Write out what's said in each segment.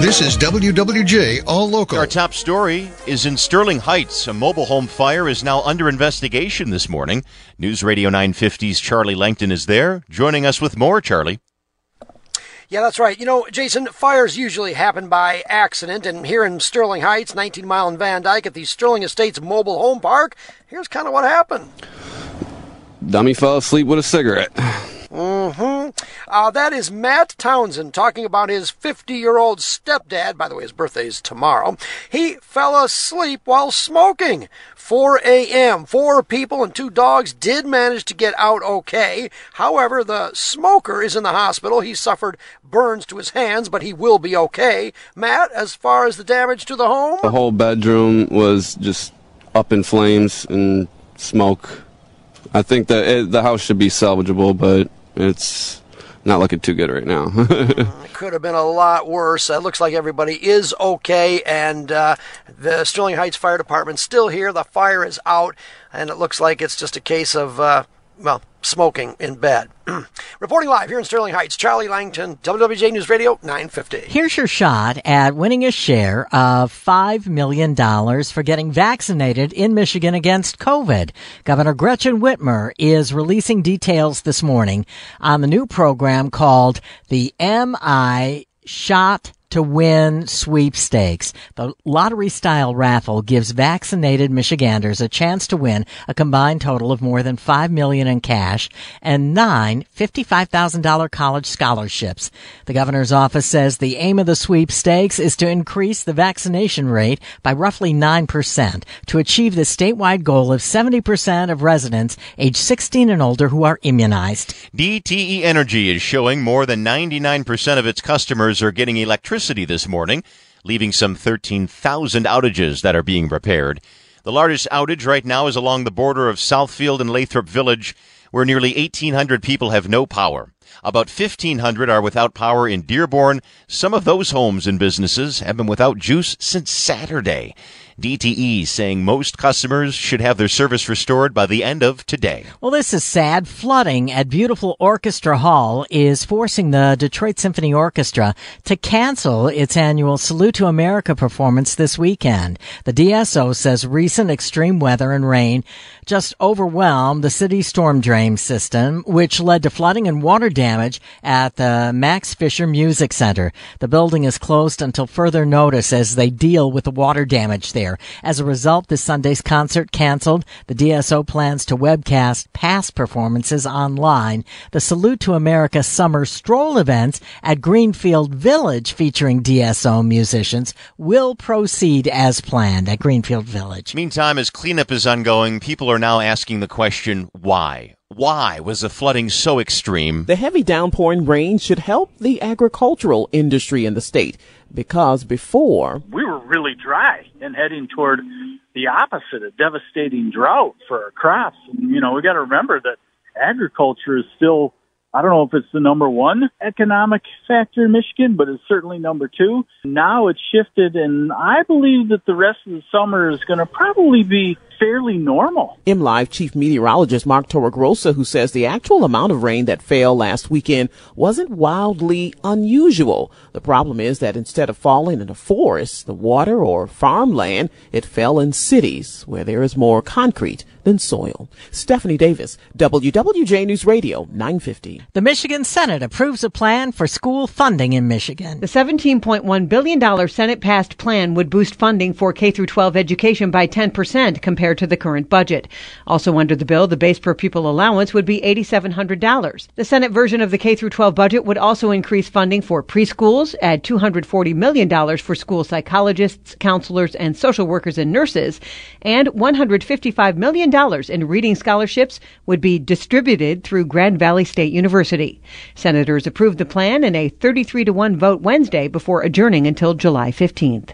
This is WWJ All Local. Our top story is in Sterling Heights. A mobile home fire is now under investigation this morning. News Radio 950's Charlie Langton is there, joining us with more. Charlie. Yeah, that's right. You know, Jason, fires usually happen by accident, and here in Sterling Heights, 19 mile in Van Dyke at the Sterling Estates Mobile Home Park, here's kind of what happened. Dummy fell asleep with a cigarette. Mm-hmm. Uh, that is Matt Townsend talking about his 50-year-old stepdad. By the way, his birthday is tomorrow. He fell asleep while smoking. 4 a.m. Four people and two dogs did manage to get out okay. However, the smoker is in the hospital. He suffered burns to his hands, but he will be okay. Matt, as far as the damage to the home? The whole bedroom was just up in flames and smoke. I think that it, the house should be salvageable, but it's not looking too good right now. it could have been a lot worse. It looks like everybody is okay, and uh, the Sterling Heights Fire Department's still here. The fire is out, and it looks like it's just a case of, uh, well, smoking in bed. Reporting live here in Sterling Heights, Charlie Langton, WWJ News Radio 950. Here's your shot at winning a share of $5 million for getting vaccinated in Michigan against COVID. Governor Gretchen Whitmer is releasing details this morning on the new program called the MI Shot to win sweepstakes. The lottery style raffle gives vaccinated Michiganders a chance to win a combined total of more than 5 million in cash and nine $55,000 college scholarships. The governor's office says the aim of the sweepstakes is to increase the vaccination rate by roughly 9% to achieve the statewide goal of 70% of residents age 16 and older who are immunized. DTE Energy is showing more than 99% of its customers are getting electricity this morning, leaving some 13,000 outages that are being repaired. The largest outage right now is along the border of Southfield and Lathrop Village, where nearly 1,800 people have no power. About 1,500 are without power in Dearborn. Some of those homes and businesses have been without juice since Saturday. DTE saying most customers should have their service restored by the end of today. Well, this is sad. Flooding at Beautiful Orchestra Hall is forcing the Detroit Symphony Orchestra to cancel its annual Salute to America performance this weekend. The DSO says recent extreme weather and rain just overwhelmed the city's storm drain system, which led to flooding and water damage at the Max Fisher Music Center. The building is closed until further notice as they deal with the water damage there. As a result, this Sunday's concert canceled. The DSO plans to webcast past performances online. The Salute to America Summer Stroll events at Greenfield Village featuring DSO musicians will proceed as planned at Greenfield Village. Meantime, as cleanup is ongoing, people are now asking the question, why? Why was the flooding so extreme? The heavy downpouring rain should help the agricultural industry in the state because before we were really dry and heading toward the opposite, a devastating drought for our crops. And, you know, we got to remember that agriculture is still I don't know if it's the number one economic factor in Michigan, but it's certainly number two. Now it's shifted, and I believe that the rest of the summer is going to probably be fairly normal. MLive Chief Meteorologist Mark Torregrossa, who says the actual amount of rain that fell last weekend wasn't wildly unusual. The problem is that instead of falling in a forest, the water, or farmland, it fell in cities where there is more concrete than soil. Stephanie Davis, WWJ News Radio, 950. The Michigan Senate approves a plan for school funding in Michigan. The $17.1 billion Senate passed plan would boost funding for K 12 education by 10% compared to the current budget. Also under the bill, the base per pupil allowance would be $8,700. The Senate version of the K 12 budget would also increase funding for preschools, add $240 million for school psychologists, counselors, and social workers and nurses, and $155 million in reading scholarships would be distributed through Grand Valley State University. Senators approved the plan in a 33 to 1 vote Wednesday before adjourning until July 15th.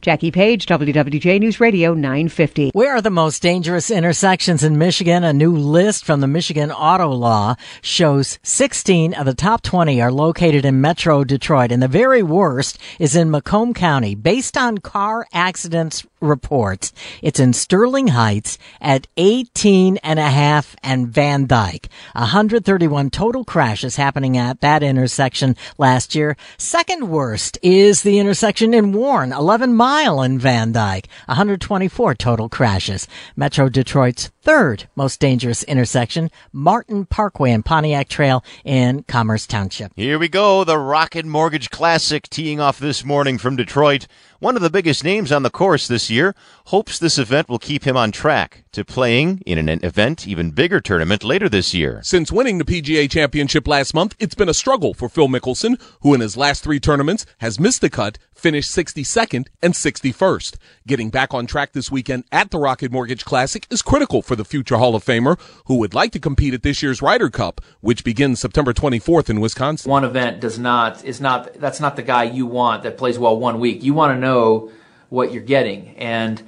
Jackie Page, WWJ News Radio 950. Where are the most dangerous intersections in Michigan? A new list from the Michigan Auto Law shows 16 of the top 20 are located in Metro Detroit, and the very worst is in Macomb County. Based on car accidents reports, it's in Sterling Heights at 18 and a half and Van Dyke. 131 total crashes happening at that intersection last year. Second worst is the intersection in Warren, 11 mile in Van Dyke. 124 total crashes. Metro Detroit's third most dangerous intersection, Martin Parkway and Pontiac Trail in Commerce Township. Here we go. The Rocket Mortgage Classic teeing off this morning from Detroit. One of the biggest names on the course this year hopes this event will keep him on track to playing in an event even bigger tournament later this year. Since winning the PGA Championship last month, it's been a struggle for Phil Mickelson, who in his last three tournaments has missed the cut, finished 62nd and 61st. Getting back on track this weekend at the Rocket Mortgage Classic is critical for the future Hall of Famer who would like to compete at this year's Ryder Cup, which begins September 24th in Wisconsin. One event does not is not that's not the guy you want that plays well one week. You want to know what you're getting and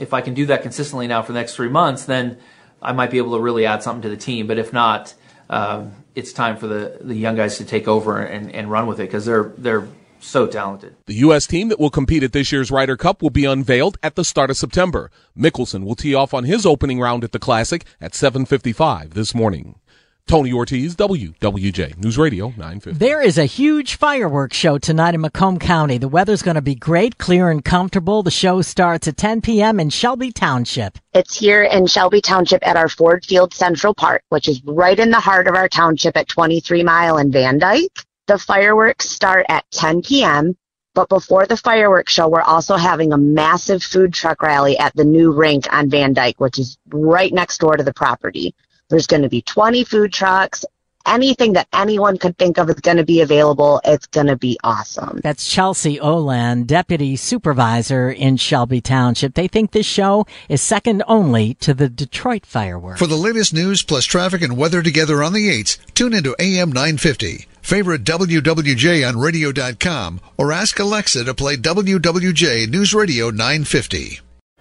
if I can do that consistently now for the next three months, then I might be able to really add something to the team. But if not, um, it's time for the, the young guys to take over and, and run with it because they're they're so talented. The U.S. team that will compete at this year's Ryder Cup will be unveiled at the start of September. Mickelson will tee off on his opening round at the Classic at 7:55 this morning. Tony Ortiz, WWJ News Radio 950. There is a huge fireworks show tonight in Macomb County. The weather's going to be great, clear and comfortable. The show starts at 10 p.m. in Shelby Township. It's here in Shelby Township at our Ford Field Central Park, which is right in the heart of our township at 23 Mile and Van Dyke. The fireworks start at 10 p.m. But before the fireworks show, we're also having a massive food truck rally at the new rink on Van Dyke, which is right next door to the property. There's going to be 20 food trucks. Anything that anyone could think of is going to be available. It's going to be awesome. That's Chelsea Olan, Deputy Supervisor in Shelby Township. They think this show is second only to the Detroit fireworks. For the latest news plus traffic and weather together on the 8s, tune into AM 950. Favorite WWJ on radio.com or ask Alexa to play WWJ News Radio 950.